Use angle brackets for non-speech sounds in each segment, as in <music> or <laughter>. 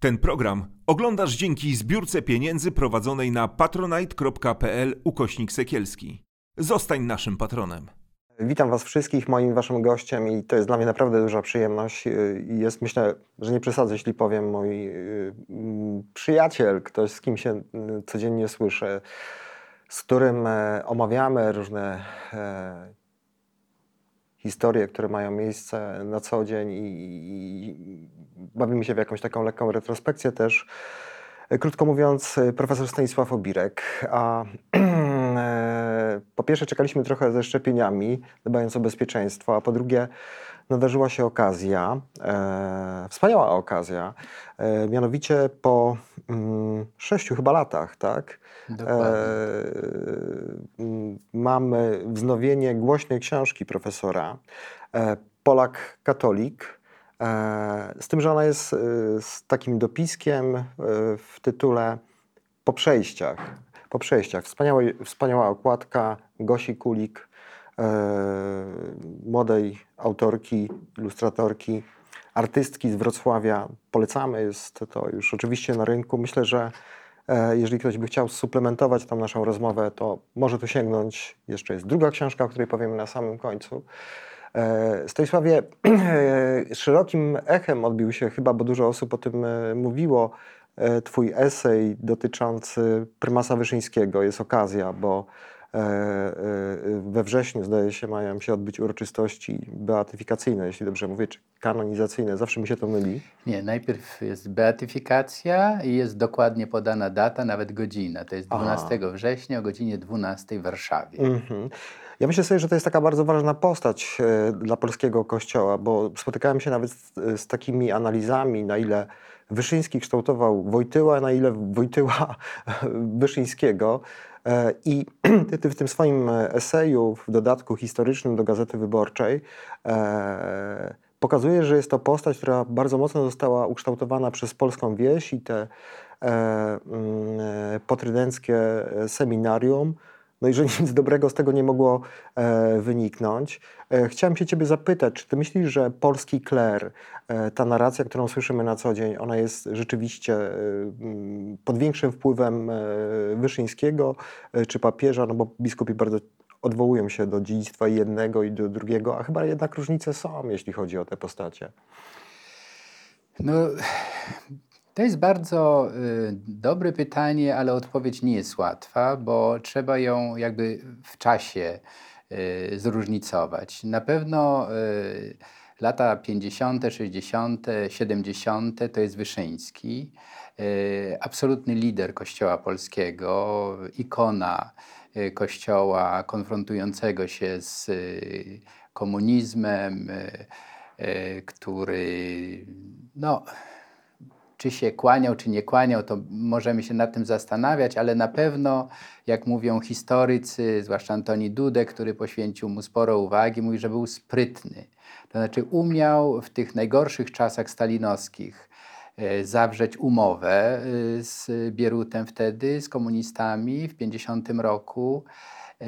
Ten program oglądasz dzięki zbiórce pieniędzy prowadzonej na patronite.pl ukośnik sekielski. Zostań naszym patronem. Witam Was wszystkich, moim Waszym gościem i to jest dla mnie naprawdę duża przyjemność. I Jest, myślę, że nie przesadzę, jeśli powiem, mój y, mm, przyjaciel, ktoś, z kim się y, codziennie słyszę, z którym e, omawiamy różne e, historie, które mają miejsce na co dzień i, i bawimy się w jakąś taką lekką retrospekcję też. Krótko mówiąc, profesor Stanisław Obirek. A <clears throat> e, po pierwsze czekaliśmy trochę ze szczepieniami, dbając o bezpieczeństwo, a po drugie nadarzyła się okazja, e, wspaniała okazja, e, mianowicie po mm, sześciu chyba latach, tak? Dokładnie. mm, mamy wznowienie głośnej książki profesora, e, Polak katolik, e, z tym, że ona jest e, z takim dopiskiem e, w tytule Po przejściach. Po przejściach. Wspaniała, wspaniała okładka Gosi Kulik, e, młodej autorki, ilustratorki, artystki z Wrocławia. Polecamy, jest to już oczywiście na rynku. Myślę, że e, jeżeli ktoś by chciał suplementować tą naszą rozmowę, to może tu sięgnąć. Jeszcze jest druga książka, o której powiemy na samym końcu. E, Stanisławie, <clears throat> e, szerokim echem odbił się chyba, bo dużo osób o tym e, mówiło, e, twój esej dotyczący prymasa Wyszyńskiego. Jest okazja, bo e, e, we wrześniu, zdaje się, mają się odbyć uroczystości beatyfikacyjne, jeśli dobrze mówię, czy kanonizacyjne. Zawsze mi się to myli. Nie, najpierw jest beatyfikacja i jest dokładnie podana data, nawet godzina. To jest Aha. 12 września o godzinie 12 w Warszawie. Mhm. Ja myślę sobie, że to jest taka bardzo ważna postać e, dla polskiego kościoła, bo spotykałem się nawet z, z takimi analizami, na ile Wyszyński kształtował Wojtyła, na ile Wojtyła <laughs> Wyszyńskiego. E, I <clears throat> ty, ty w tym swoim eseju, w dodatku historycznym do Gazety Wyborczej, e, pokazujesz, że jest to postać, która bardzo mocno została ukształtowana przez polską wieś i te e, mm, e, potrydenckie seminarium. No i że nic dobrego z tego nie mogło e, wyniknąć. E, chciałem się ciebie zapytać, czy ty myślisz, że polski kler, e, ta narracja, którą słyszymy na co dzień, ona jest rzeczywiście e, pod większym wpływem e, Wyszyńskiego e, czy papieża, no bo biskupi bardzo odwołują się do dziedzictwa jednego i do drugiego, a chyba jednak różnice są, jeśli chodzi o te postacie. No, to jest bardzo y, dobre pytanie, ale odpowiedź nie jest łatwa, bo trzeba ją jakby w czasie y, zróżnicować. Na pewno y, lata 50., 60., 70. to jest Wyszyński, y, absolutny lider Kościoła polskiego, ikona y, Kościoła konfrontującego się z y, komunizmem, który no, czy się kłaniał, czy nie kłaniał, to możemy się nad tym zastanawiać, ale na pewno, jak mówią historycy, zwłaszcza Antoni Dudek, który poświęcił mu sporo uwagi, mówi, że był sprytny. To znaczy umiał w tych najgorszych czasach stalinowskich e, zawrzeć umowę e, z Bierutem wtedy, z komunistami w 50 roku, e,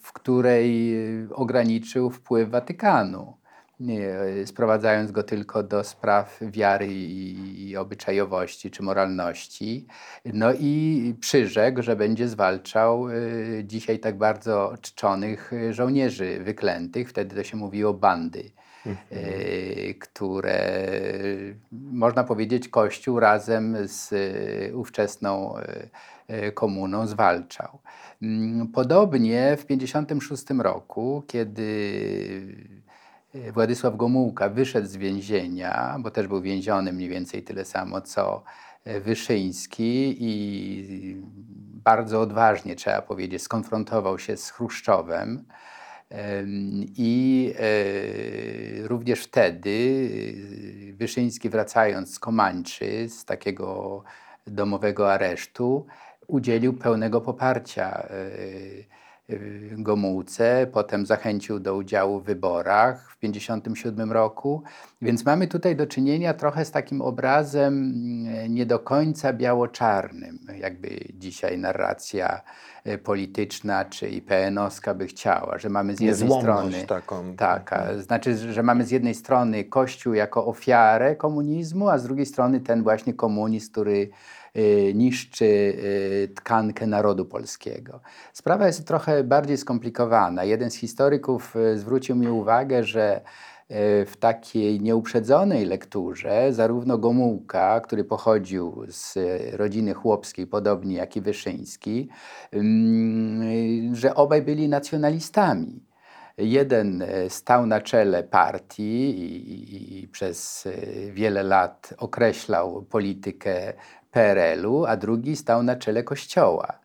w której ograniczył wpływ Watykanu nie, sprowadzając go tylko do spraw wiary i, i obyczajowości czy moralności. No i przyrzekł, że będzie zwalczał y, dzisiaj tak bardzo czczonych y, żołnierzy wyklętych, wtedy to się mówiło bandy. y, Które można powiedzieć, Kościół razem z ówczesną komuną zwalczał. Mm, Podobnie w 1956 roku, kiedy Władysław Gomułka wyszedł z więzienia, bo też był więziony mniej więcej tyle samo co e, Wyszyński i bardzo odważnie, trzeba powiedzieć, skonfrontował się z Chruszczowem. Em, I e, również wtedy e, Wyszyński, wracając z Komańczy, z takiego domowego aresztu, udzielił pełnego poparcia Gomułce, potem zachęcił do udziału w wyborach w 1957 roku. Więc mamy tutaj do czynienia trochę z takim obrazem mm, nie do końca biało-czarnym, jakby dzisiaj narracja e, polityczna czy IPN-owska by chciała, że mamy z jednej strony taką. Tak, a, znaczy, że mamy z jednej strony Kościół jako ofiarę komunizmu, a z drugiej strony ten właśnie komunizm, który Y, niszczy y, tkankę narodu polskiego. Sprawa jest trochę bardziej skomplikowana. Jeden z historyków y, zwrócił mi uwagę, że w takiej nieuprzedzonej lekturze zarówno Gomułka, który pochodził z rodziny chłopskiej, podobnie jak i Wyszyński, że obaj byli nacjonalistami. Jeden stał na czele partii i, i, i, przez wiele lat określał politykę PRL-u, a drugi stał na czele kościoła.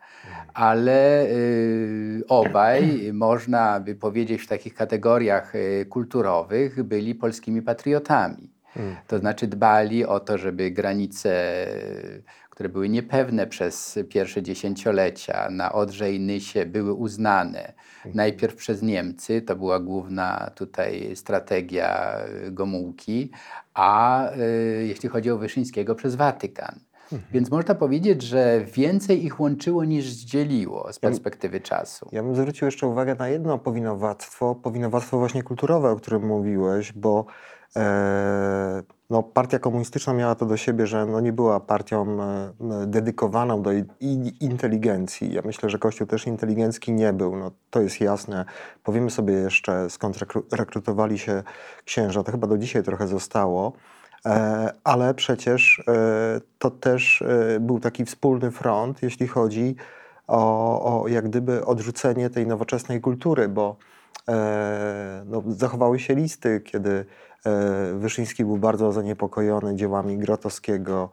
Ale y, obaj, <clears throat> można by powiedzieć w takich kategoriach y, kulturowych, byli polskimi patriotami. Mm. To znaczy dbali o to, żeby granice, które były niepewne przez pierwsze dziesięciolecia na Odrze i Nysie były uznane. Mm. Najpierw przez Niemcy, to była główna tutaj strategia Gomułki, a y, jeśli chodzi o Wyszyńskiego, przez Watykan. Mhm. Więc można powiedzieć, że więcej ich łączyło niż dzieliło z perspektywy ja, czasu. Ja bym zwrócił jeszcze uwagę na jedno powinowactwo, powinowactwo właśnie kulturowe, o którym mówiłeś, bo e, no, partia komunistyczna miała to do siebie, że no, nie była partią e, dedykowaną do inteligencji. Ja myślę, że Kościół też inteligencki nie był. No, to jest jasne. Powiemy sobie jeszcze, skąd rekrutowali się księża. To chyba do dzisiaj trochę zostało. E, ale przecież e, to też e, był taki wspólny front, jeśli chodzi o, o jak gdyby odrzucenie tej nowoczesnej kultury, bo no, zachowały się listy, kiedy Wyszyński był bardzo zaniepokojony dziełami Grotowskiego,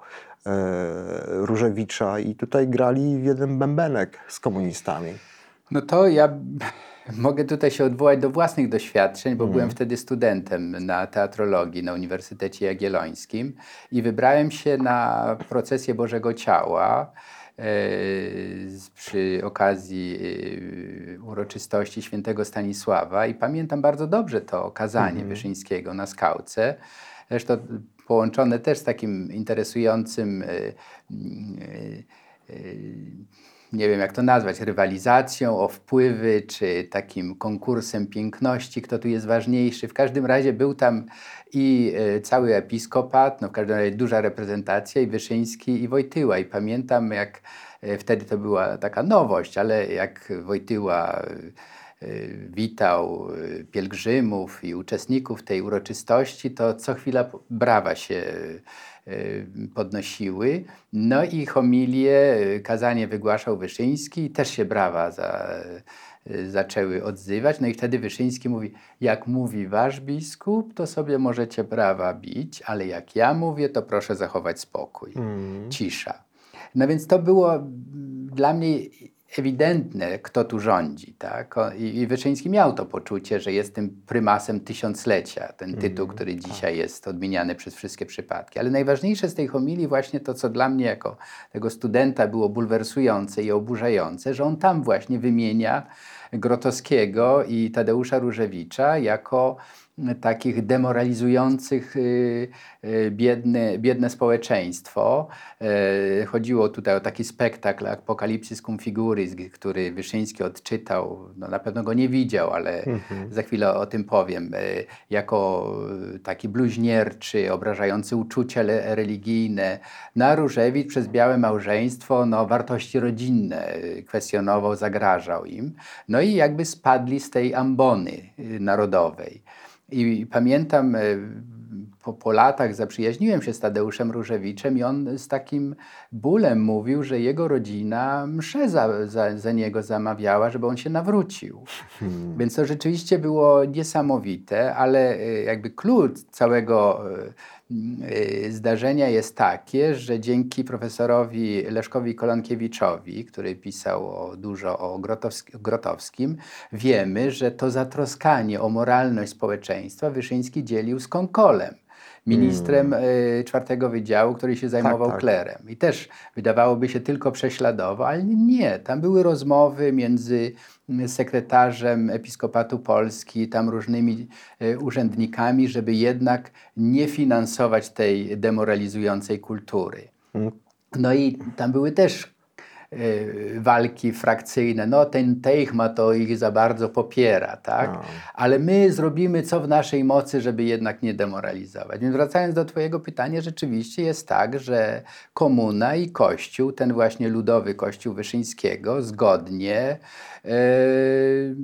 Różewicza i tutaj grali w jeden bębenek z komunistami. No to ja Mogę tutaj się odwołać do własnych doświadczeń, bo mm. byłem wtedy studentem na teatrologii na Uniwersytecie Jagiellońskim i wybrałem się na procesję Bożego Ciała e, przy okazji e, uroczystości świętego Stanisława i pamiętam bardzo dobrze to kazanie mm. Wyszyńskiego na skałce. Zresztą połączone też z takim interesującym e, nie wiem jak to nazwać, rywalizacją o wpływy, czy takim konkursem piękności, kto tu jest ważniejszy. W każdym razie był tam i e, cały episkopat, no w każdym razie duża reprezentacja, i Wyszyński, i Wojtyła. I pamiętam, jak e, wtedy to była taka nowość, ale jak Wojtyła e, witał pielgrzymów i uczestników tej uroczystości, to co chwila brawa się podnosiły. No i homilię, y, kazanie wygłaszał Wyszyński i też się brawa za, y, zaczęły odzywać. No i wtedy Wyszyński mówi, jak mówi wasz biskup, to sobie możecie brawa bić, ale jak ja mówię, to proszę zachować spokój, mm. cisza. No więc to było mm, dla mnie ewidentne, kto tu rządzi. Tak? I Wyszyński miał to poczucie, że jest tym prymasem tysiąclecia, ten mhm. tytuł, który tak. dzisiaj jest odmieniany przez wszystkie przypadki. Ale najważniejsze z tej homilii właśnie to, co dla mnie jako tego studenta było bulwersujące i oburzające, że on tam właśnie wymienia Grotowskiego i Tadeusza Różewicza jako takich demoralizujących y, y, biedne, biedne społeczeństwo. E, chodziło tutaj o taki spektakl Apokalipsis cum figuris, który Wyszyński odczytał, no na pewno go nie widział, ale mhm. za chwilę o tym powiem, e, jako taki bluźnierczy, obrażający uczucia religijne. Na Różewicz przez białe małżeństwo no, wartości rodzinne kwestionował, zagrażał im. No i jakby spadli z tej ambony y, narodowej. I pamiętam, e, po, po latach zaprzyjaźniłem się z Tadeuszem Różewiczem i on z takim bólem mówił, że jego rodzina mszę za, za, za niego zamawiała, żeby on się nawrócił. Hmm. Więc to rzeczywiście było niesamowite, ale e, jakby klucz całego e, zdarzenia jest takie, że dzięki profesorowi Leszkowi Kolankiewiczowi, który pisał o, dużo o Grotowskim, wiemy, że to zatroskanie o moralność społeczeństwa Wyszyński dzielił z Konkolem ministrem hmm. Y, czwartego wydziału, który się zajmował tak, tak. klerem. I też wydawałoby się tylko prześladował, ale nie. Tam były rozmowy między sekretarzem Episkopatu Polski, tam różnymi urzędnikami, żeby jednak nie finansować tej demoralizującej kultury. Mm. No i tam były też walki frakcyjne. No ten Teichma to ich za bardzo popiera, tak? No. Ale my zrobimy co w naszej mocy, żeby jednak nie demoralizować. Więc wracając do twojego pytania, rzeczywiście jest tak, że komuna i kościół, ten właśnie ludowy kościół Wyszyńskiego zgodnie yy,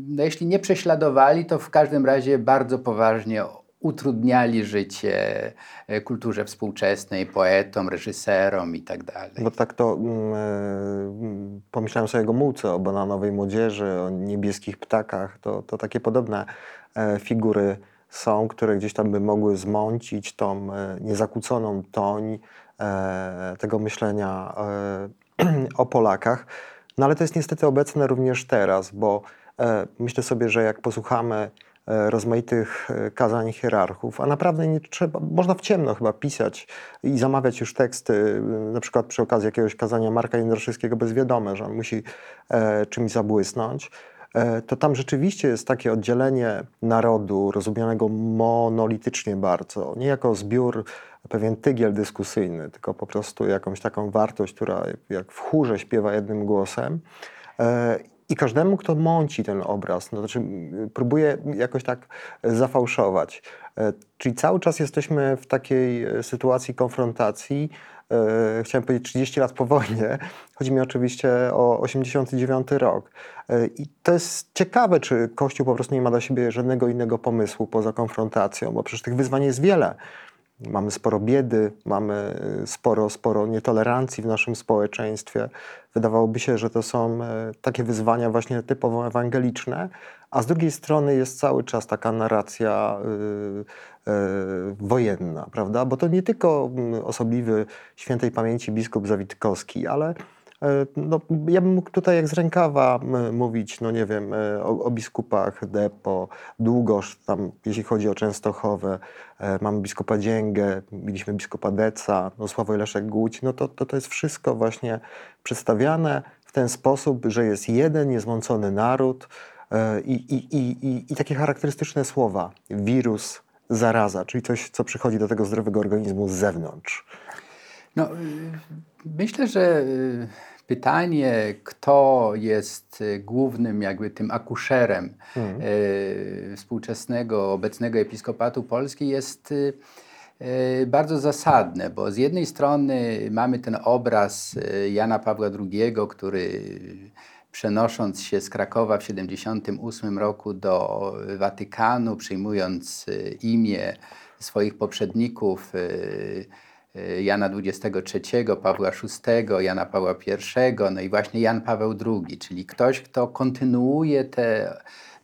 no jeśli nie prześladowali, to w każdym razie bardzo poważnie utrudniali życie e, kulturze współczesnej, poetom, reżyserom i tak dalej. Bo tak to mm, e, pomyślałem sobie o Gomułce, o bananowej młodzieży, o niebieskich ptakach, to, to takie podobne e, figury są, które gdzieś tam by mogły zmącić tą niezakłóconą toń tego myślenia <clears throat> o Polakach. No ale to jest niestety obecne również teraz, bo myślę sobie, że jak posłuchamy rozmaitych e, kazań hierarchów, a naprawdę nie trzeba, można w ciemno chyba pisać i zamawiać już teksty, na przykład przy okazji jakiegoś kazania Marka Jędraszewskiego bez wiadome, że on musi e, czymś zabłysnąć, e, to tam rzeczywiście jest takie oddzielenie narodu, rozumianego monolitycznie bardzo, nie jako zbiór, pewien tygiel dyskusyjny, tylko po prostu jakąś taką wartość, która jak w chórze śpiewa jednym głosem. I każdemu, kto mąci ten obraz, no, znaczy próbuje jakoś tak zafałszować. E, czyli cały czas jesteśmy w takiej e, sytuacji konfrontacji. E, chciałem powiedzieć 30 lat po wojnie. Chodzi mi oczywiście o 89 rok. I to jest ciekawe, czy Kościół po prostu nie ma dla siebie żadnego innego pomysłu poza konfrontacją, bo przecież tych wyzwań jest wiele. Mamy sporo biedy, mamy y, sporo, sporo nietolerancji w naszym społeczeństwie. Wydawałoby się, że to są e, takie wyzwania właśnie typowo ewangeliczne, a z drugiej strony jest cały czas taka narracja y, y, wojenna, prawda? Bo to nie tylko mm, osobliwy świętej pamięci biskup Zawitkowski, ale no, ja bym mógł tutaj jak z rękawa mówić, no nie wiem, e, o, o biskupach Depo, Długosz, tam jeśli chodzi o Częstochowę, e, mamy biskupa Dzięgę, mieliśmy biskupa Deca, no Sławoj Leszek Głódź, no to, to, to jest wszystko właśnie przedstawiane w ten sposób, że jest jeden niezmącony naród i, i, i, i takie charakterystyczne słowa, wirus, zaraza, czyli coś, co przychodzi do tego zdrowego organizmu z zewnątrz. No, y, myślę, że y, pytanie, kto jest y, głównym jakby tym akuszerem mhm. y, współczesnego, obecnego episkopatu Polski jest y, bardzo zasadne, bo z jednej strony mamy ten obraz Jana Pawła II, który przenosząc się z Krakowa w 1978 roku do Watykanu, przyjmując imię swoich poprzedników, Jana XXIII, Pawła VI, Jana Pawła I, no i właśnie Jan Paweł II, czyli ktoś, kto kontynuuje te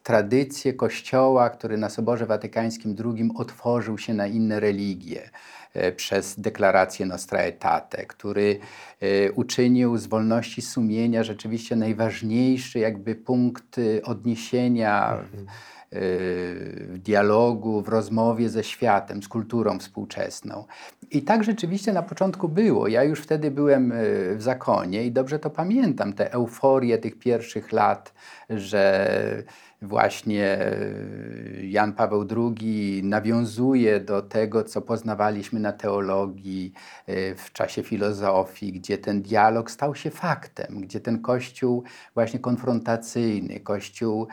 tradycje Kościoła, który na Soborze Watykańskim II otworzył się na inne religie y, przez deklarację Nostra Aetate, który y, uczynił z wolności sumienia rzeczywiście najważniejszy jakby punkt odniesienia mhm w dialogu, w rozmowie ze światem, z kulturą współczesną. I tak rzeczywiście na początku było. Ja już wtedy byłem e, w zakonie i dobrze to pamiętam, tę euforię tych pierwszych lat, że właśnie e, Jan Paweł II nawiązuje do tego, co poznawaliśmy na teologii e, w czasie filozofii, gdzie ten dialog stał się faktem, gdzie ten kościół właśnie konfrontacyjny, kościół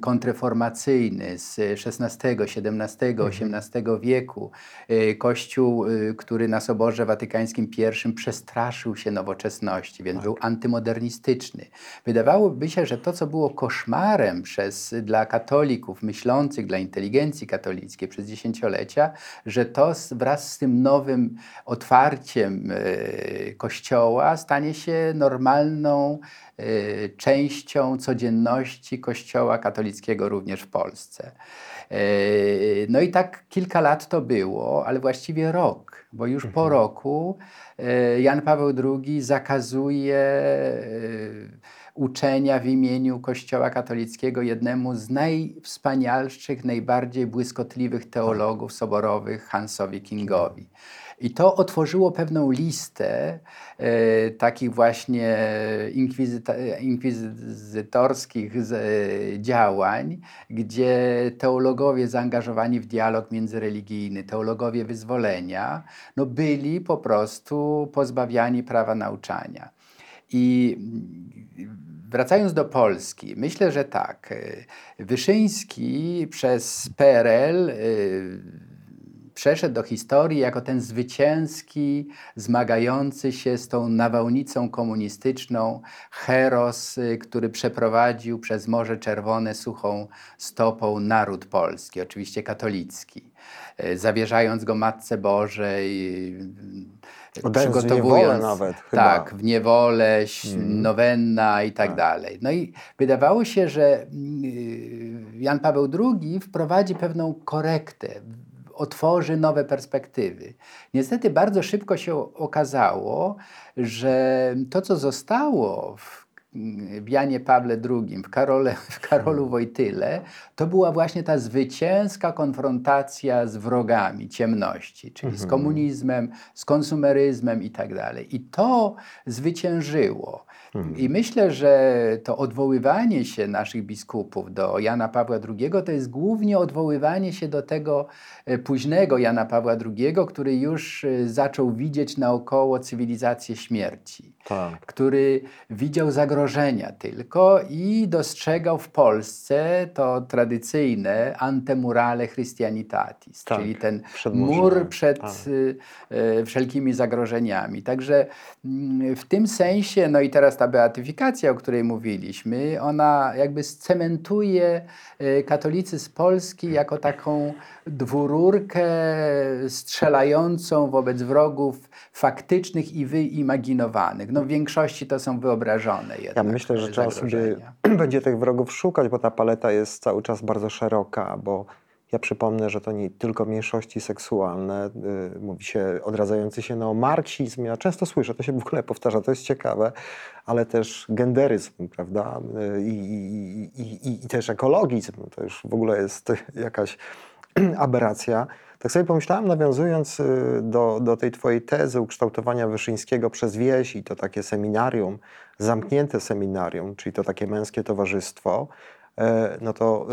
kontreformacyjny z XVI, XVII, XVIII wieku, e, kościół, który na Soborze Watykańskim I przestraszył się nowoczesności, więc tak. był antymodernistyczny. Wydawałoby się, że to, co było koszmarem przez przez, dla katolików myślących, dla inteligencji katolickiej przez dziesięciolecia, że to wraz z tym nowym otwarciem e, Kościoła stanie się normalną e, częścią codzienności Kościoła katolickiego również w Polsce. E, no i tak kilka lat to było, ale właściwie rok, bo już mhm. po roku Jan Paweł II zakazuje uczenia w imieniu Kościoła katolickiego jednemu z najwspanialszych, najbardziej błyskotliwych teologów soborowych, Hansowi Kingowi. I to otworzyło pewną listę e, takich właśnie inkwizytorskich z, e, działań, gdzie teologowie zaangażowani w dialog międzyreligijny, teologowie wyzwolenia, no byli po prostu pozbawiani prawa nauczania. I wracając do Polski, myślę, że tak. Wyszyński przez PRL przeszedł do historii jako ten zwycięski, zmagający się z tą nawałnicą komunistyczną heros, y, który przeprowadził przez Morze Czerwone suchą stopą naród polski, oczywiście katolicki, y, zawierzając go Matce Bożej, y, przygotowując w nawet, tak, w niewolę, hmm. nowenna i tak, tak dalej. No i wydawało się, że Jan Paweł II wprowadzi pewną korektę, otworzy nowe perspektywy. Niestety bardzo szybko się okazało, że to, co zostało w w Janie Pawle II, w, Karole, w Karolu Wojtyle, to była właśnie ta zwycięska konfrontacja z wrogami ciemności, czyli z mhm. komunizmem, z konsumeryzmem i tak dalej. I to zwyciężyło. Mhm. I myślę, że to odwoływanie się naszych biskupów do Jana Pawła II to jest głównie odwoływanie się do tego e, późnego Jana Pawła II, który już e, zaczął widzieć naokoło cywilizację śmierci, tak. który widział zagrożenia tylko i dostrzegał w Polsce to tradycyjne antemurale Christianitatis, tak. czyli ten mur przed tak. Wszelkimi zagrożeniami. Także mm, w tym sensie, no i teraz ta beatyfikacja, o której mówiliśmy, ona jakby scementuje e, katolicyzm Polski jako taką dwururkę strzelającą wobec wrogów faktycznych i wyimaginowanych. No w większości to są wyobrażone jednak Ja myślę, że trzeba sobie <clears throat> będzie tych wrogów szukać, bo ta paleta jest cały czas bardzo szeroka, bo ja przypomnę, że to nie tylko mniejszości seksualne, y, mówi się odradzający się neomarksizm. Ja często słyszę, to się w ogóle powtarza, to jest ciekawe, ale też genderyzm, prawda? Y, I, i, i, i też ekologizm. To już w ogóle jest jakaś <clears throat> aberracja. Tak sobie pomyślałem, nawiązując y, do, do tej twojej tezy ukształtowania Wyszyńskiego przez wieś i to takie seminarium, zamknięte seminarium, czyli to takie męskie towarzystwo, e, no to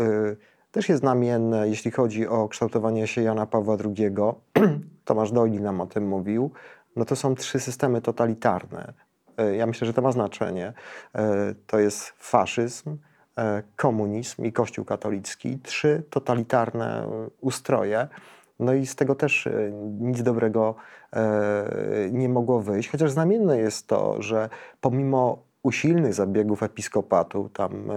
też jest znamienne, jeśli chodzi o kształtowanie się Jana Pawła II. <clears throat> Tomasz Dojli nam o tym mówił. No to są trzy systemy totalitarne. E, ja myślę, że to ma znaczenie. E, to jest faszyzm, komunizm i Kościół katolicki. Trzy totalitarne ustroje. No i z tego też nic dobrego nie mogło wyjść. Chociaż znamienne jest to, że pomimo usilnych zabiegów episkopatu, tam e,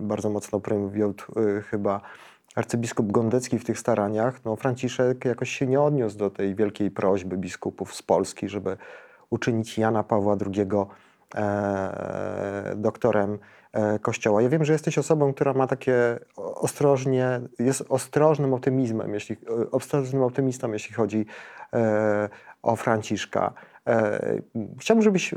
bardzo mocno e, chyba arcybiskup Gondecki w tych staraniach, no Franciszek jakoś się nie odniósł do tej wielkiej prośby biskupów z Polski, żeby uczynić Jana Pawła II e, doktorem e, Kościoła. Ja wiem, że jesteś osobą, która ma takie ostrożnie, jest ostrożnym optymizmem, jeśli, ostrożnym optymistą, jeśli chodzi e, o Franciszka. E, chciałbym, żebyś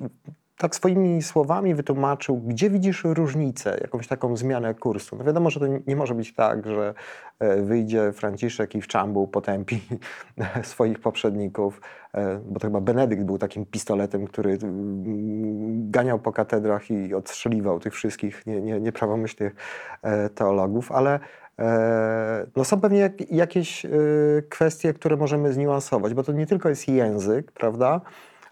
tak swoimi słowami wytłumaczył, gdzie widzisz różnicę, jakąś taką zmianę kursu. No wiadomo, że to nie może być tak, że e, wyjdzie Franciszek i w czambu potępi <laughs> swoich poprzedników, e, bo to chyba Benedykt był takim pistoletem, który mm, ganiał po katedrach i odstrzeliwał tych wszystkich nie, nie, nieprawomyślnych e, teologów, ale no są pewnie jakieś kwestie, które możemy zniuansować, bo to nie tylko jest język, prawda?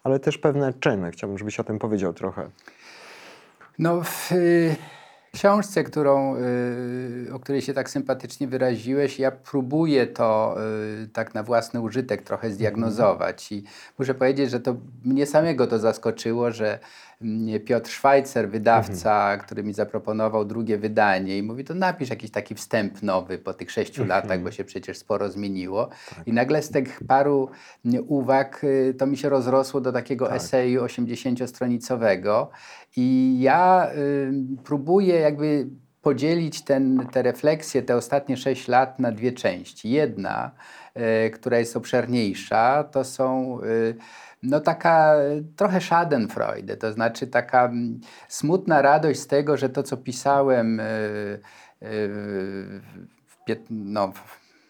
Ale też pewne czyny. Chciałbym, żebyś o tym powiedział trochę. No, w y, książce, którą, y, o której się tak sympatycznie wyraziłeś, ja próbuję to y, tak na własny użytek trochę zdiagnozować. I muszę powiedzieć, że to mnie samego to zaskoczyło, że Piotr Szwajcer, wydawca, mhm. który mi zaproponował drugie wydanie i mówi, to napisz jakiś taki wstęp nowy po tych sześciu mhm. latach, bo się przecież sporo zmieniło. Tak. I nagle z tych paru uwag y, to mi się rozrosło do takiego tak. eseju 80-stronicowego i ja y, próbuję jakby podzielić ten, te refleksje, te ostatnie sześć lat na dwie części. Jedna, y, która jest obszerniejsza, to są y, no taka trochę schadenfreude, to znaczy taka smutna radość z tego, że to, co pisałem w, no,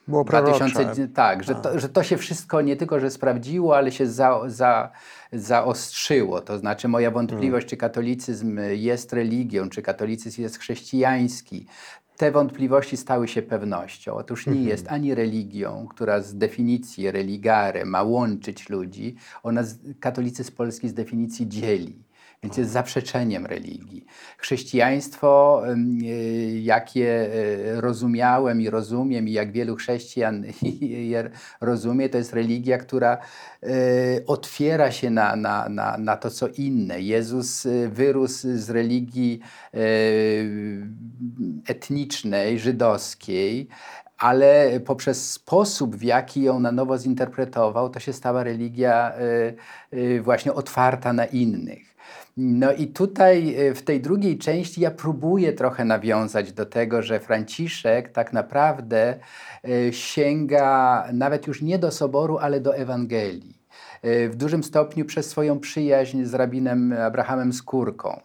było 2000, tak, że to, że to się wszystko nie tylko, że sprawdziło, ale się za, za, zaostrzyło. To znaczy moja wątpliwość, hmm. czy katolicyzm jest religią, czy katolicyzm jest chrześcijański, te wątpliwości stały się pewnością. Otóż nie mhm. jest ani religią, która z definicji religare ma łączyć ludzi, ona katolicyzm polski z definicji dzieli więc jest zaprzeczeniem religii. Chrześcijaństwo, y, jakie y, rozumiałem i rozumiem, i jak wielu chrześcijan <laughs> je rozumie, to jest religia, która y, otwiera się na, na, na, na to, co inne. Jezus wyrósł z religii etnicznej, żydowskiej, ale poprzez sposób, w jaki ją na nowo zinterpretował, to się stała religia właśnie otwarta na innych. No i tutaj y, w tej drugiej części ja próbuję trochę nawiązać do tego, że Franciszek tak naprawdę y, sięga nawet już nie do soboru, ale do Ewangelii. Y, w dużym stopniu przez swoją przyjaźń z rabinem Abrahamem Skórką.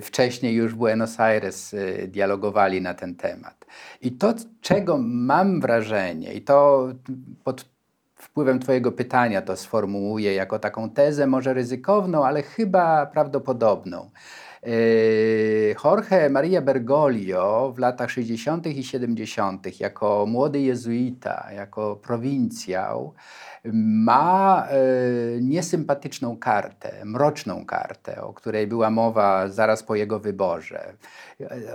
Wcześniej już Buenos Aires dialogowali na ten temat. I to, czego mam wrażenie, i to pod wpływem Twojego pytania to sformułuję jako taką tezę, może ryzykowną, ale chyba prawdopodobną. Yy, Jorge Maria Bergoglio w latach 60. i 70. jako młody jezuita, jako prowincjał, ma e, niesympatyczną kartę, mroczną kartę, o której była mowa zaraz po jego wyborze.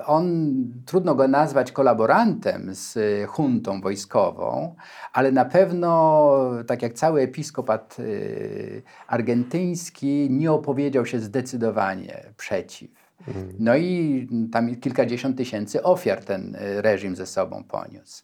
On, trudno go nazwać kolaborantem z huntą wojskową, ale na pewno, tak jak cały episkopat e, argentyński, nie opowiedział się zdecydowanie przeciw. Mhm. No i tam kilkadziesiąt tysięcy ofiar ten e, reżim ze sobą poniósł.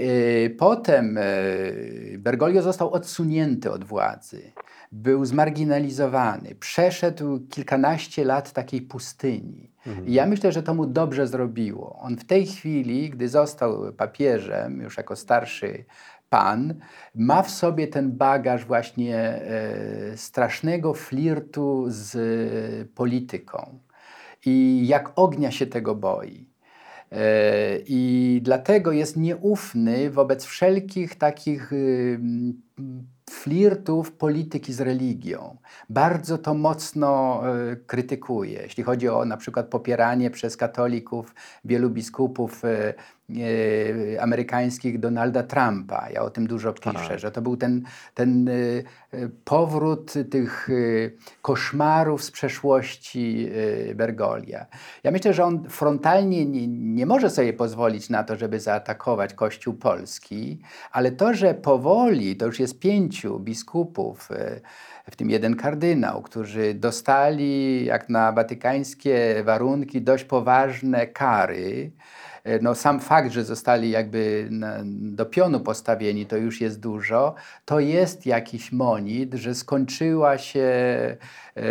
Y, potem y, Bergoglio został odsunięty od władzy, był zmarginalizowany, przeszedł kilkanaście lat takiej pustyni. Mhm. I ja myślę, że to mu dobrze zrobiło. On w tej chwili, gdy został papieżem, już jako starszy pan, ma w sobie ten bagaż właśnie e, strasznego flirtu z polityką. I jak ognia się tego boi. E, I dlatego jest nieufny wobec wszelkich takich y, flirtów polityki z religią. Bardzo to mocno e, krytykuje. Jeśli chodzi o na przykład popieranie przez katolików wielu biskupów e, amerykańskich Donalda Trumpa. Ja o tym dużo piszę, tak. że to był ten, ten powrót tych koszmarów z przeszłości Bergolia. Ja myślę, że on frontalnie nie, nie może sobie pozwolić na to, żeby zaatakować Kościół Polski, ale to, że powoli, to już jest pięciu biskupów, w tym jeden kardynał, którzy dostali, jak na watykańskie warunki, dość poważne kary. No, sam fakt, że zostali jakby do pionu postawieni, to już jest dużo. To jest jakiś monit, że skończyła się e,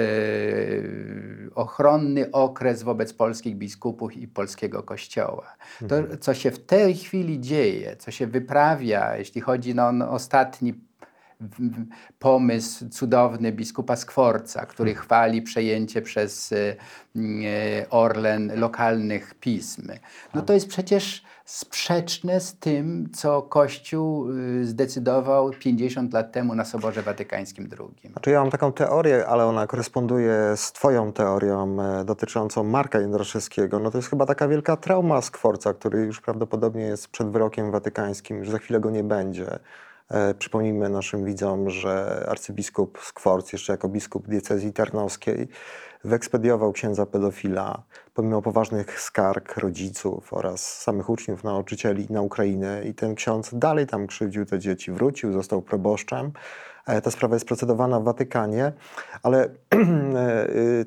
ochronny okres wobec polskich biskupów i polskiego kościoła. To, mhm. co się w tej chwili dzieje, co się wyprawia, jeśli chodzi no, o ostatni pomysł cudowny biskupa Skworca, który hmm. chwali przejęcie przez e, Orlen lokalnych pism. No to jest przecież sprzeczne z tym, co Kościół y, zdecydował 50 lat temu na Soborze Watykańskim II. Znaczy ja mam taką teorię, ale ona koresponduje z twoją teorią e, dotyczącą Marka Jędraszewskiego. No to jest chyba taka wielka trauma Skworca, który już prawdopodobnie jest przed wyrokiem watykańskim, już za chwilę go nie będzie. E, przypomnijmy naszym widzom, że arcybiskup Skworc, jeszcze jako biskup diecezji tarnowskiej, wyekspediował księdza pedofila, pomimo poważnych skarg rodziców oraz samych uczniów, nauczycieli na Ukrainę. I ten ksiądz dalej tam krzywdził te dzieci, wrócił, został proboszczem. E, ta sprawa jest procedowana w Watykanie, ale <clears throat> e,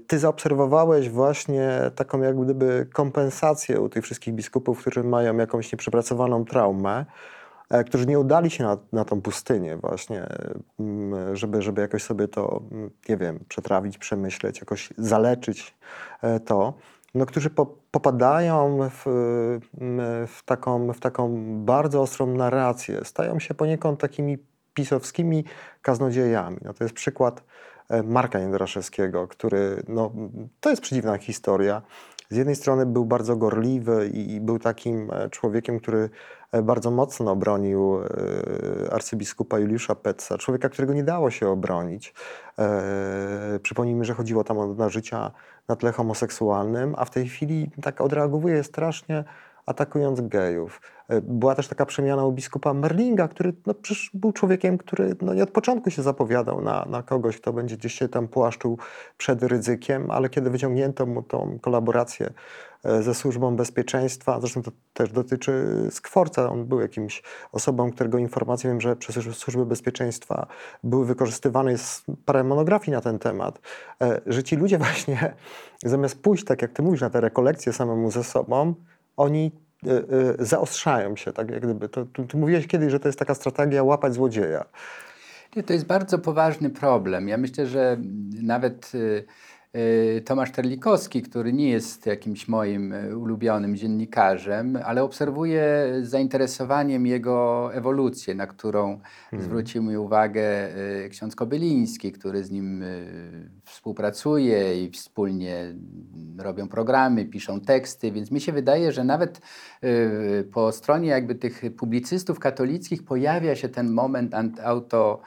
ty zaobserwowałeś właśnie taką jak gdyby kompensację u tych wszystkich biskupów, którzy mają jakąś nieprzepracowaną traumę, którzy nie udali się na, na tą pustynię właśnie, mm, żeby, żeby jakoś sobie to, mm, nie wiem, przetrawić, przemyśleć, jakoś zaleczyć e, to. no, którzy po, popadają w, w, taką, w taką bardzo ostrą narrację, stają się poniekąd takimi pisowskimi kaznodziejami. No, to jest przykład e, Marka Jędraszewskiego, który, no, to jest przedziwna historia. Z jednej strony był bardzo gorliwy i był takim e, człowiekiem, który e, bardzo mocno bronił arcybiskupa Juliusza Petza, człowieka, którego nie dało się obronić. Przypomnijmy, że chodziło tam o nażycia na tle homoseksualnym, a w tej chwili tak odreagowuje strasznie atakując gejów. E, była też taka przemiana u biskupa Merlinga, który no, przecież był człowiekiem, który no, nie od początku się zapowiadał na, na kogoś, kto będzie gdzieś się tam płaszczył przed ryzykiem, ale kiedy wyciągnięto mu tą kolaborację e, ze służbą bezpieczeństwa, zresztą to też dotyczy Skworca, on był jakimś osobą, którego informacje, wiem, że przez służby bezpieczeństwa były wykorzystywane, jest parę monografii na ten temat, e, że ci ludzie <laughs> właśnie zamiast pójść, tak jak ty mówisz, na te rekolekcje samemu ze sobą, oni y, y, zaostrzają się, tak jak gdyby. To, ty, mówiłeś kiedyś, że to jest taka strategia łapać złodzieja. Nie, to jest bardzo poważny problem. Ja myślę, że nawet Y, Tomasz Terlikowski, który nie jest jakimś moim y, ulubionym dziennikarzem, ale obserwuję z zainteresowaniem jego ewolucję, na którą hmm. zwrócił mi uwagę y, ksiądz Kobyliński, który z nim współpracuje i wspólnie robią programy, piszą teksty, więc mi się wydaje, że nawet po stronie jakby tych publicystów katolickich pojawia się ten moment auto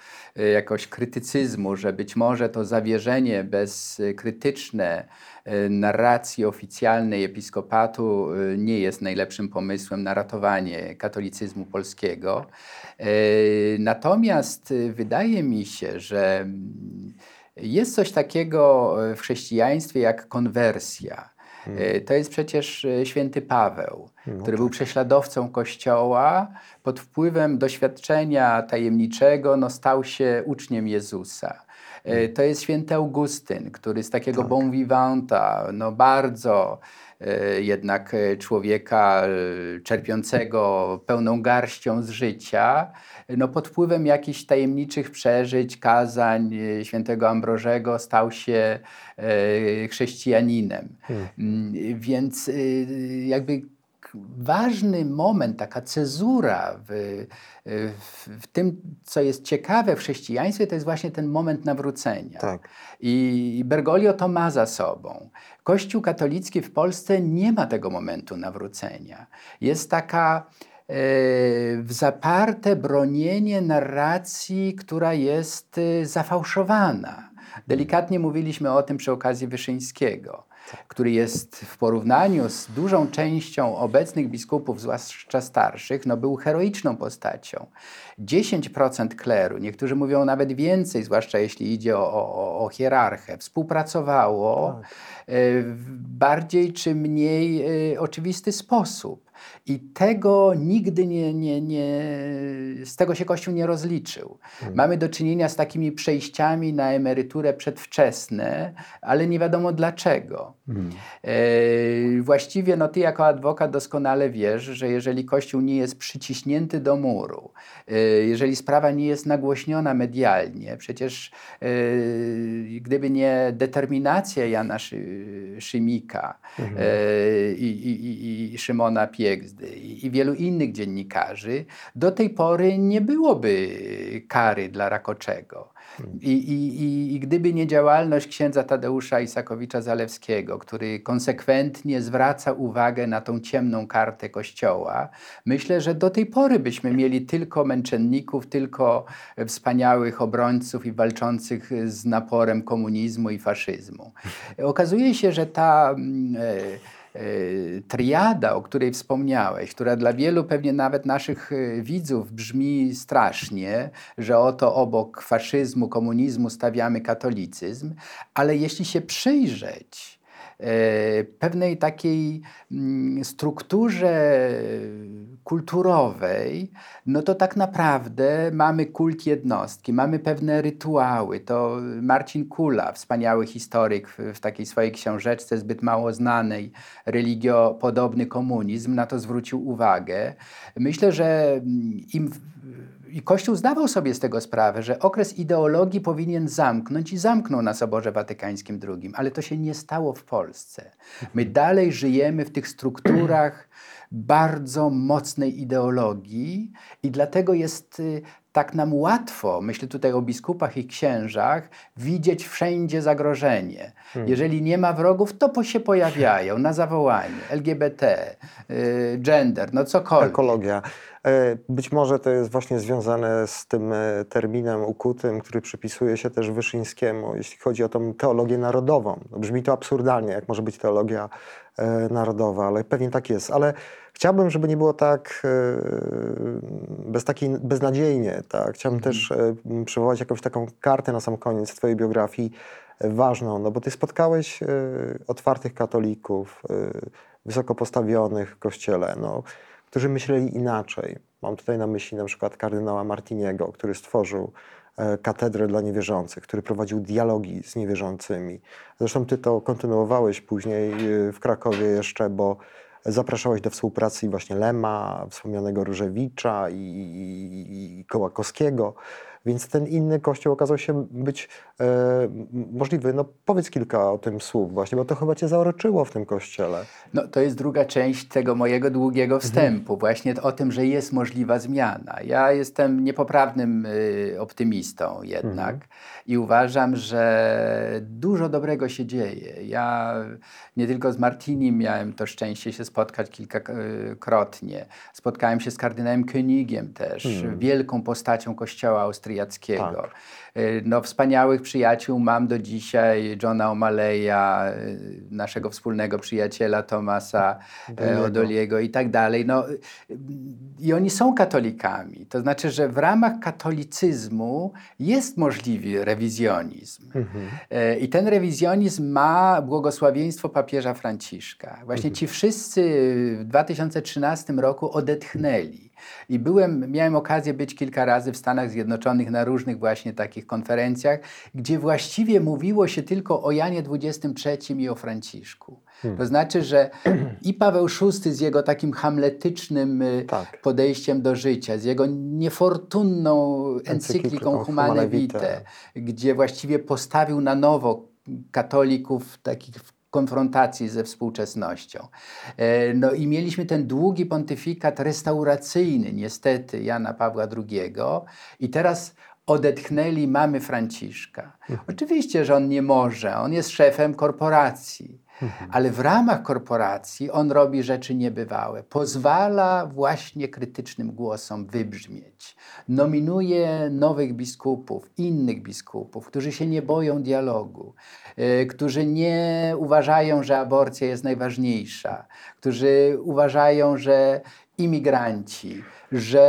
jakoś krytycyzmu, że być może to zawierzenie bez krytyki krytyczne e, narracji oficjalnej episkopatu e, nie jest najlepszym pomysłem na ratowanie katolicyzmu polskiego. E, natomiast wydaje mi się, że mm, jest coś takiego w chrześcijaństwie jak konwersja. Hmm. To jest przecież święty Paweł, no który tak. był prześladowcą Kościoła, pod wpływem doświadczenia tajemniczego no, stał się uczniem Jezusa. E, to jest święty Augustyn, który z takiego tak. bon vivanta, no bardzo e, jednak e, człowieka czerpiącego pełną garścią z życia, no pod wpływem jakichś tajemniczych przeżyć, kazań świętego Ambrożego stał się chrześcijaninem. Hmm. Mm, więc jakby ważny moment, taka cezura w, w, w, tym, co jest ciekawe w chrześcijaństwie, to jest właśnie ten moment nawrócenia. Tak. I Bergoglio to ma za sobą. Kościół katolicki w Polsce nie ma tego momentu nawrócenia. Jest taka e, w zaparte bronienie narracji, która jest e, zafałszowana. Delikatnie mówiliśmy o tym przy okazji Wyszyńskiego który jest w porównaniu z dużą częścią obecnych biskupów, zwłaszcza starszych, no był heroiczną postacią. 10% kleru, niektórzy mówią nawet więcej, zwłaszcza jeśli idzie o, o, o hierarchę, współpracowało tak. E, w bardziej czy mniej e, oczywisty sposób. I tego nigdy nie, nie, nie, z tego się Kościół nie rozliczył. Hmm. Mamy do czynienia z takimi przejściami na emeryturę przedwczesne, ale nie wiadomo dlaczego. Hmm. E, właściwie no, ty jako adwokat doskonale wiesz, że jeżeli Kościół nie jest przyciśnięty do muru, e, jeżeli sprawa nie jest nagłośniona medialnie, przecież e, gdyby nie determinacja Jana Szy, Szymika hmm. i, i, i Szymona Pie i wielu innych dziennikarzy, do tej pory nie byłoby kary dla Rakoczego. I, i, I gdyby nie działalność księdza Tadeusza Isakowicza-Zalewskiego, który konsekwentnie zwraca uwagę na tą ciemną kartę Kościoła, myślę, że do tej pory byśmy mieli tylko męczenników, tylko wspaniałych obrońców i walczących z naporem komunizmu i faszyzmu. Okazuje się, że ta. E, triada, o której wspomniałeś, która dla wielu pewnie nawet naszych e, widzów brzmi strasznie, że oto obok faszyzmu, komunizmu stawiamy katolicyzm, ale jeśli się przyjrzeć, E, pewnej takiej mm, strukturze kulturowej, no to tak naprawdę mamy kult jednostki, mamy pewne rytuały. To Marcin Kula, wspaniały historyk w, takiej swojej książeczce zbyt mało znanej, religiopodobny komunizm, na to zwrócił uwagę. Myślę, że mm, im i Kościół zdawał sobie z tego sprawę, że okres ideologii powinien zamknąć i zamknął na Soborze Watykańskim II, ale to się nie stało w Polsce. Polsce. My dalej żyjemy w tych strukturach bardzo mocnej ideologii i dlatego jest y, tak nam łatwo, myślę tutaj o biskupach i księżach, widzieć wszędzie zagrożenie. Hmm. Jeżeli nie ma wrogów, to się pojawiają na zawołanie. LGBT, y, gender, no cokolwiek. Ekologia. E, być może to jest właśnie związane z tym e, terminem ukutym, który przypisuje się też Wyszyńskiemu, jeśli chodzi o tą teologię narodową. No, brzmi to absurdalnie, jak może być teologia narodowa, ale pewnie tak jest. Ale chciałbym, żeby nie było tak bez takiej beznadziejnie. Tak? Chciałbym mhm. też przywołać jakąś taką kartę na sam koniec twojej biografii ważną, no bo ty spotkałeś otwartych katolików, wysoko postawionych w kościele. No, którzy myśleli inaczej. Mam tutaj na myśli na przykład kardynała Martiniego, który stworzył e, katedrę dla niewierzących, który prowadził dialogi z niewierzącymi. Zresztą ty to kontynuowałeś później e, w Krakowie jeszcze, bo zapraszałeś do współpracy właśnie Lema, wspomnianego Różewicza i, i, i Kołakowskiego. Więc ten inny kościół okazał się być e, możliwy. No powiedz kilka o tym słów właśnie, bo to chyba cię zaoroczyło w tym kościele. No to jest druga część tego mojego długiego mhm. wstępu, mhm. właśnie o tym, że jest możliwa zmiana. Ja jestem niepoprawnym y, optymistą jednak mhm. i uważam, że dużo dobrego się dzieje. Ja nie tylko z Martinim miałem to szczęście się spotkać kilkakrotnie. Spotkałem się z kardynałem Königiem też, mhm. wielką postacią kościoła austriackiego austriackiego. Tak. Y, no, wspaniałych przyjaciół mam do dzisiaj, Johna O'Malley'a, y, naszego wspólnego przyjaciela Tomasa y, Odoliego i tak dalej. No, I oni są katolikami. To znaczy, że w ramach katolicyzmu jest możliwy rewizjonizm. Mhm. I ten rewizjonizm ma błogosławieństwo papieża Franciszka. Właśnie mhm. ci wszyscy w 2013 roku odetchnęli. I byłem, miałem okazję być kilka razy w Stanach Zjednoczonych na różnych właśnie takich konferencjach, gdzie właściwie mówiło się tylko o Janie XXIII i o Franciszku. Hmm. To znaczy, że i Paweł VI z jego takim hamletycznym y, tak. podejściem do życia, z jego niefortunną encykliką Humane Vitae, gdzie właściwie postawił na nowo katolików takich konfrontacji ze współczesnością. E, no i mieliśmy ten długi pontyfikat restauracyjny, niestety, Jana Pawła II i teraz odetchnęli mamy Franciszka. Mhm. Oczywiście, że on nie może, on jest szefem korporacji. Mhm. Ale w ramach korporacji on robi rzeczy niebywałe. Pozwala właśnie krytycznym głosom wybrzmieć. Nominuje nowych biskupów, innych biskupów, którzy się nie boją dialogu, yy, którzy nie uważają, że aborcja jest najważniejsza, którzy uważają, że imigranci, że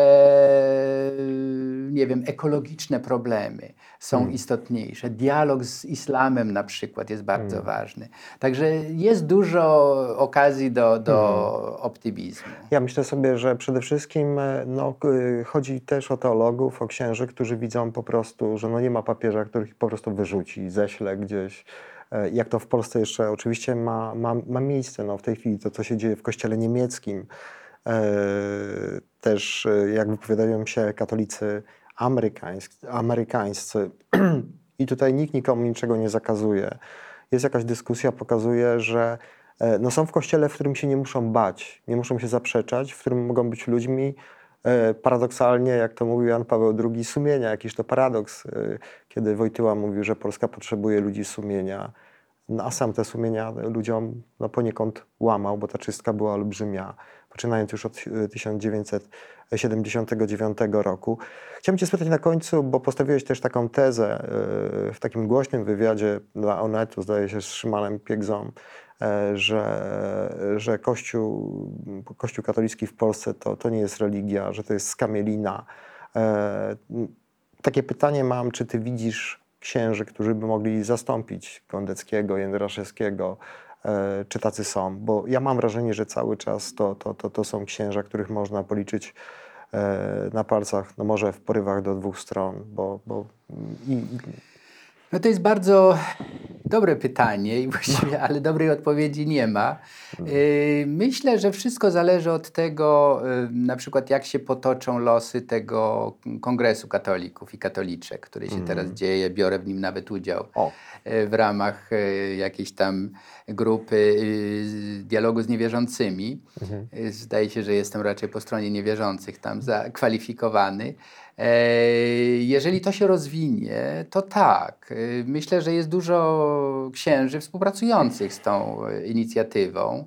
nie wiem, ekologiczne problemy są hmm. istotniejsze. Dialog z islamem na przykład jest bardzo hmm. ważny. Także jest dużo okazji do, do hmm. optymizmu. Ja myślę sobie, że przede wszystkim e, no, chodzi też o teologów, o księży, którzy widzą po prostu, że no nie ma papieża, który ich po prostu wyrzuci, ześle gdzieś e, jak to w Polsce jeszcze oczywiście ma, ma, ma miejsce. No, w tej chwili to, co się dzieje w kościele niemieckim, E, też e, jak wypowiadają się katolicy amerykańscy, amerykańscy <clears throat> i tutaj nikt nikomu niczego nie zakazuje. Jest jakaś dyskusja, pokazuje, że e, no są w kościele, w którym się nie muszą bać, nie muszą się zaprzeczać, w którym mogą być ludźmi, paradoksalnie, jak to mówił Jan Paweł II, sumienia. Jakiś to paradoks, kiedy Wojtyła mówił, że Polska potrzebuje ludzi sumienia, no, a sam te sumienia ludziom no, poniekąd łamał, bo ta czystka była olbrzymia poczynając już od 1979 e, roku. Chciałbym Cię spytać na końcu, bo postawiłeś też taką tezę e, w takim głośnym wywiadzie dla Onetu, zdaje się, z Szymanem Piegzą, e, że, że Kościół, Kościół katolicki w Polsce to, to nie jest religia, że to jest skamielina. Takie pytanie mam, czy Ty widzisz księży, którzy by mogli zastąpić Kondeckiego, Jędraszewskiego, E, czy tacy są, bo ja mam wrażenie, że cały czas to, to, to, to są księża, których można policzyć e, na palcach, no może w porywach do dwóch stron, bo, bo i... No to jest bardzo dobre pytanie, i właściwie, ale dobrej odpowiedzi nie ma. Y, myślę, że wszystko zależy od tego, y, na przykład jak się potoczą losy tego Kongresu Katolików i Katoliczek, który się teraz dzieje. Biorę w nim nawet udział y, w ramach jakiejś tam grupy dialogu z niewierzącymi. Y, Zdaje się, że jestem raczej po stronie niewierzących tam zakwalifikowany. E, Jeżeli to się rozwinie, to tak. Myślę, że jest dużo księży współpracujących z tą inicjatywą.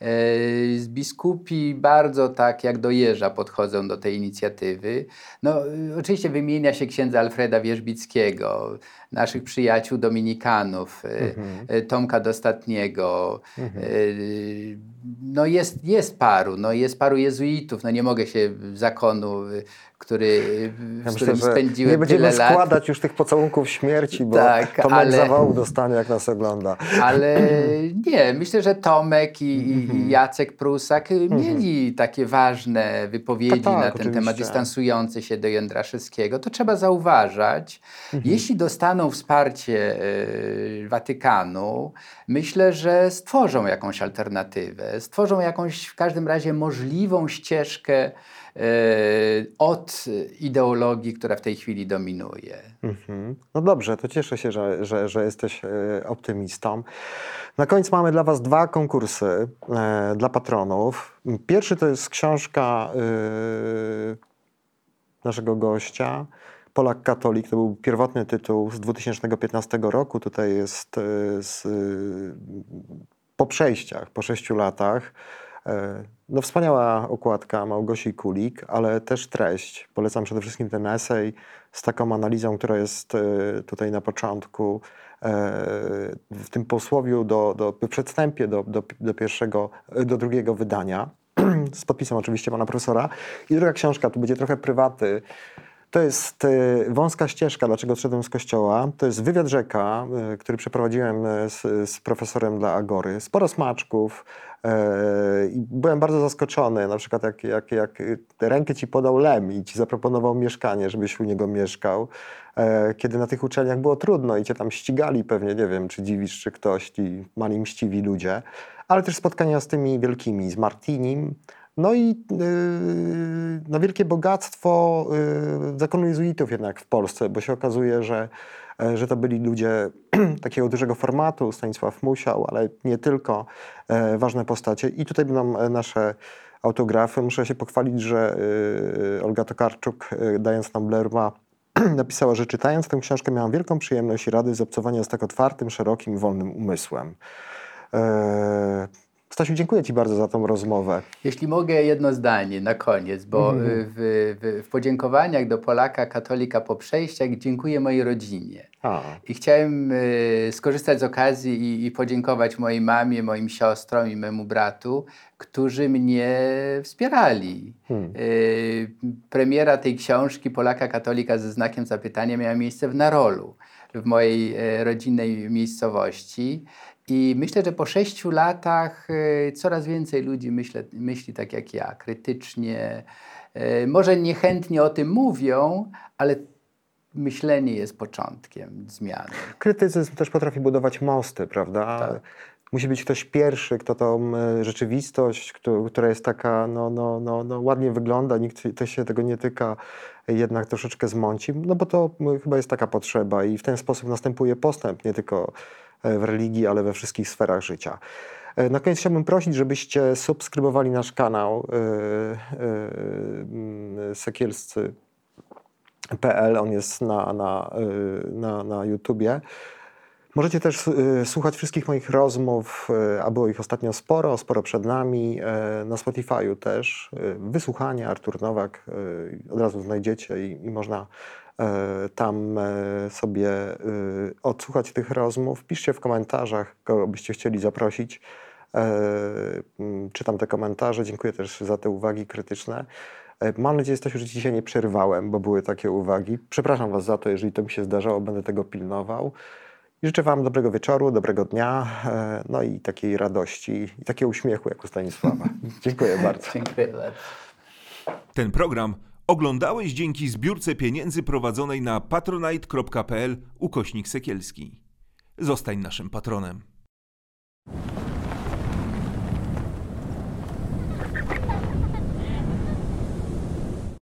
E, Z biskupi bardzo tak jak do jeża podchodzą do tej inicjatywy. No, y, oczywiście wymienia się księdza Alfreda Wierzbickiego, naszych przyjaciół dominikanów, y, y, Tomka Dostatniego. y, No jest, jest paru, no jest paru jezuitów. No nie mogę się zakonu, który, Ja z myślę, którym że spędziłem nie będziemy tyle lat. składać już tych pocałunków śmierci, bo Tak, Tomek ale- zawału dostanie, jak nas ogląda. Ale <clears throat> nie, myślę, że Tomek i, i- i Jacek Prusak y, mieli takie ważne wypowiedzi Tak, tak, na ten oczywiście. temat, dystansujące się do Jędraszewskiego. To trzeba zauważać. Jeśli dostaną wsparcie y, Watykanu, myślę, że stworzą jakąś alternatywę, stworzą jakąś w każdym razie możliwą ścieżkę y, od ideologii, która w tej chwili dominuje. Mhm. No dobrze, to cieszę się, że, że, że jesteś e, optymistą. Na koniec mamy dla Was dwa konkursy dla patronów. Pierwszy to jest książka naszego gościa, Polak Katolik. To był pierwotny tytuł z 2015 roku. Tutaj jest e, z, e, po przejściach, po sześciu latach. E, No wspaniała okładka Małgosi Kulik, ale też treść. Polecam przede wszystkim ten esej z taką analizą, która jest tutaj na początku, w tym posłowiu do, do przedstępie do, do, do pierwszego, do drugiego wydania, <clears throat> z podpisem oczywiście pana profesora. I druga książka, tu będzie trochę prywaty, to jest e, wąska ścieżka, dlaczego odszedłem z kościoła. To jest wywiad rzeka, e, który przeprowadziłem e, z, z profesorem dla Agory. Sporo smaczków. I byłem bardzo zaskoczony, na przykład jak, jak, jak rękę ci podał Lem i ci zaproponował mieszkanie, żebyś u niego mieszkał. Kiedy na tych uczelniach było trudno i cię tam ścigali pewnie, nie wiem, czy dziwisz, czy ktoś, ci mali mściwi ludzie. Ale też spotkania z tymi wielkimi, z Martinim, no i yy, no wielkie bogactwo yy, zakonu jezuitów jednak w Polsce, bo się okazuje, że, e, że to byli ludzie <clears throat> takiego dużego formatu, Stanisław Musiał, ale nie tylko, e, ważne postacie. I tutaj będą e, nasze autografy. Muszę się pochwalić, że Olga Tokarczuk, dając nam blerma, napisała, że czytając tę książkę miałam wielką przyjemność i radość z obcowania z tak otwartym, szerokim, wolnym umysłem. Stasiu, dziękuję Ci bardzo za tą rozmowę. Jeśli mogę jedno zdanie na koniec, bo y, w, w, w podziękowaniach do Polaka katolika po przejściach dziękuję mojej rodzinie. A, I chciałem y, skorzystać z okazji i, i podziękować mojej mamie, moim siostrom i memu bratu, którzy mnie wspierali. Hmm. Y, premiera tej książki Polaka katolika ze znakiem zapytania miała miejsce w Narolu, w mojej e, rodzinnej miejscowości. I myślę, że po sześciu latach e, coraz więcej ludzi myślę, myśli tak jak ja, krytycznie. E, Może niechętnie o tym mówią, ale myślenie jest początkiem zmiany. krytycyzm też potrafi budować mosty, prawda? Tak. Musi być ktoś pierwszy, kto tą e, rzeczywistość, któ- która jest taka, no, no, no, no ładnie wygląda, nikt się tego nie tyka, jednak troszeczkę zmąci, no bo to chyba jest taka potrzeba i w ten sposób następuje postęp, nie tylko e, w religii, ale we wszystkich sferach życia. E, Na koniec chciałbym prosić, żebyście subskrybowali nasz kanał e, mm, Sekielscy PL, on jest na, na, na, na YouTubie. Możecie też y, słuchać wszystkich moich rozmów, y, a było ich ostatnio sporo, sporo przed nami, y, na Spotify'u też. Wysłuchanie, Artur Nowak, od razu znajdziecie i, i można tam sobie odsłuchać tych rozmów. Piszcie w komentarzach, kogo byście chcieli zaprosić. Mm, Czytam te komentarze, dziękuję też za te uwagi krytyczne. Mam nadzieję, że dzisiaj nie przerwałem, bo były takie uwagi. Przepraszam Was za to, jeżeli to mi się zdarzało, będę tego pilnował. I życzę Wam dobrego wieczoru, dobrego dnia, e, no i takiej radości, i takiego uśmiechu jak u Stanisława. <laughs> Dziękuję bardzo. Dziękuję bardzo. Ten program oglądałeś dzięki zbiórce pieniędzy prowadzonej na patronite.pl ukośnik Sekielski. Zostań naszym patronem.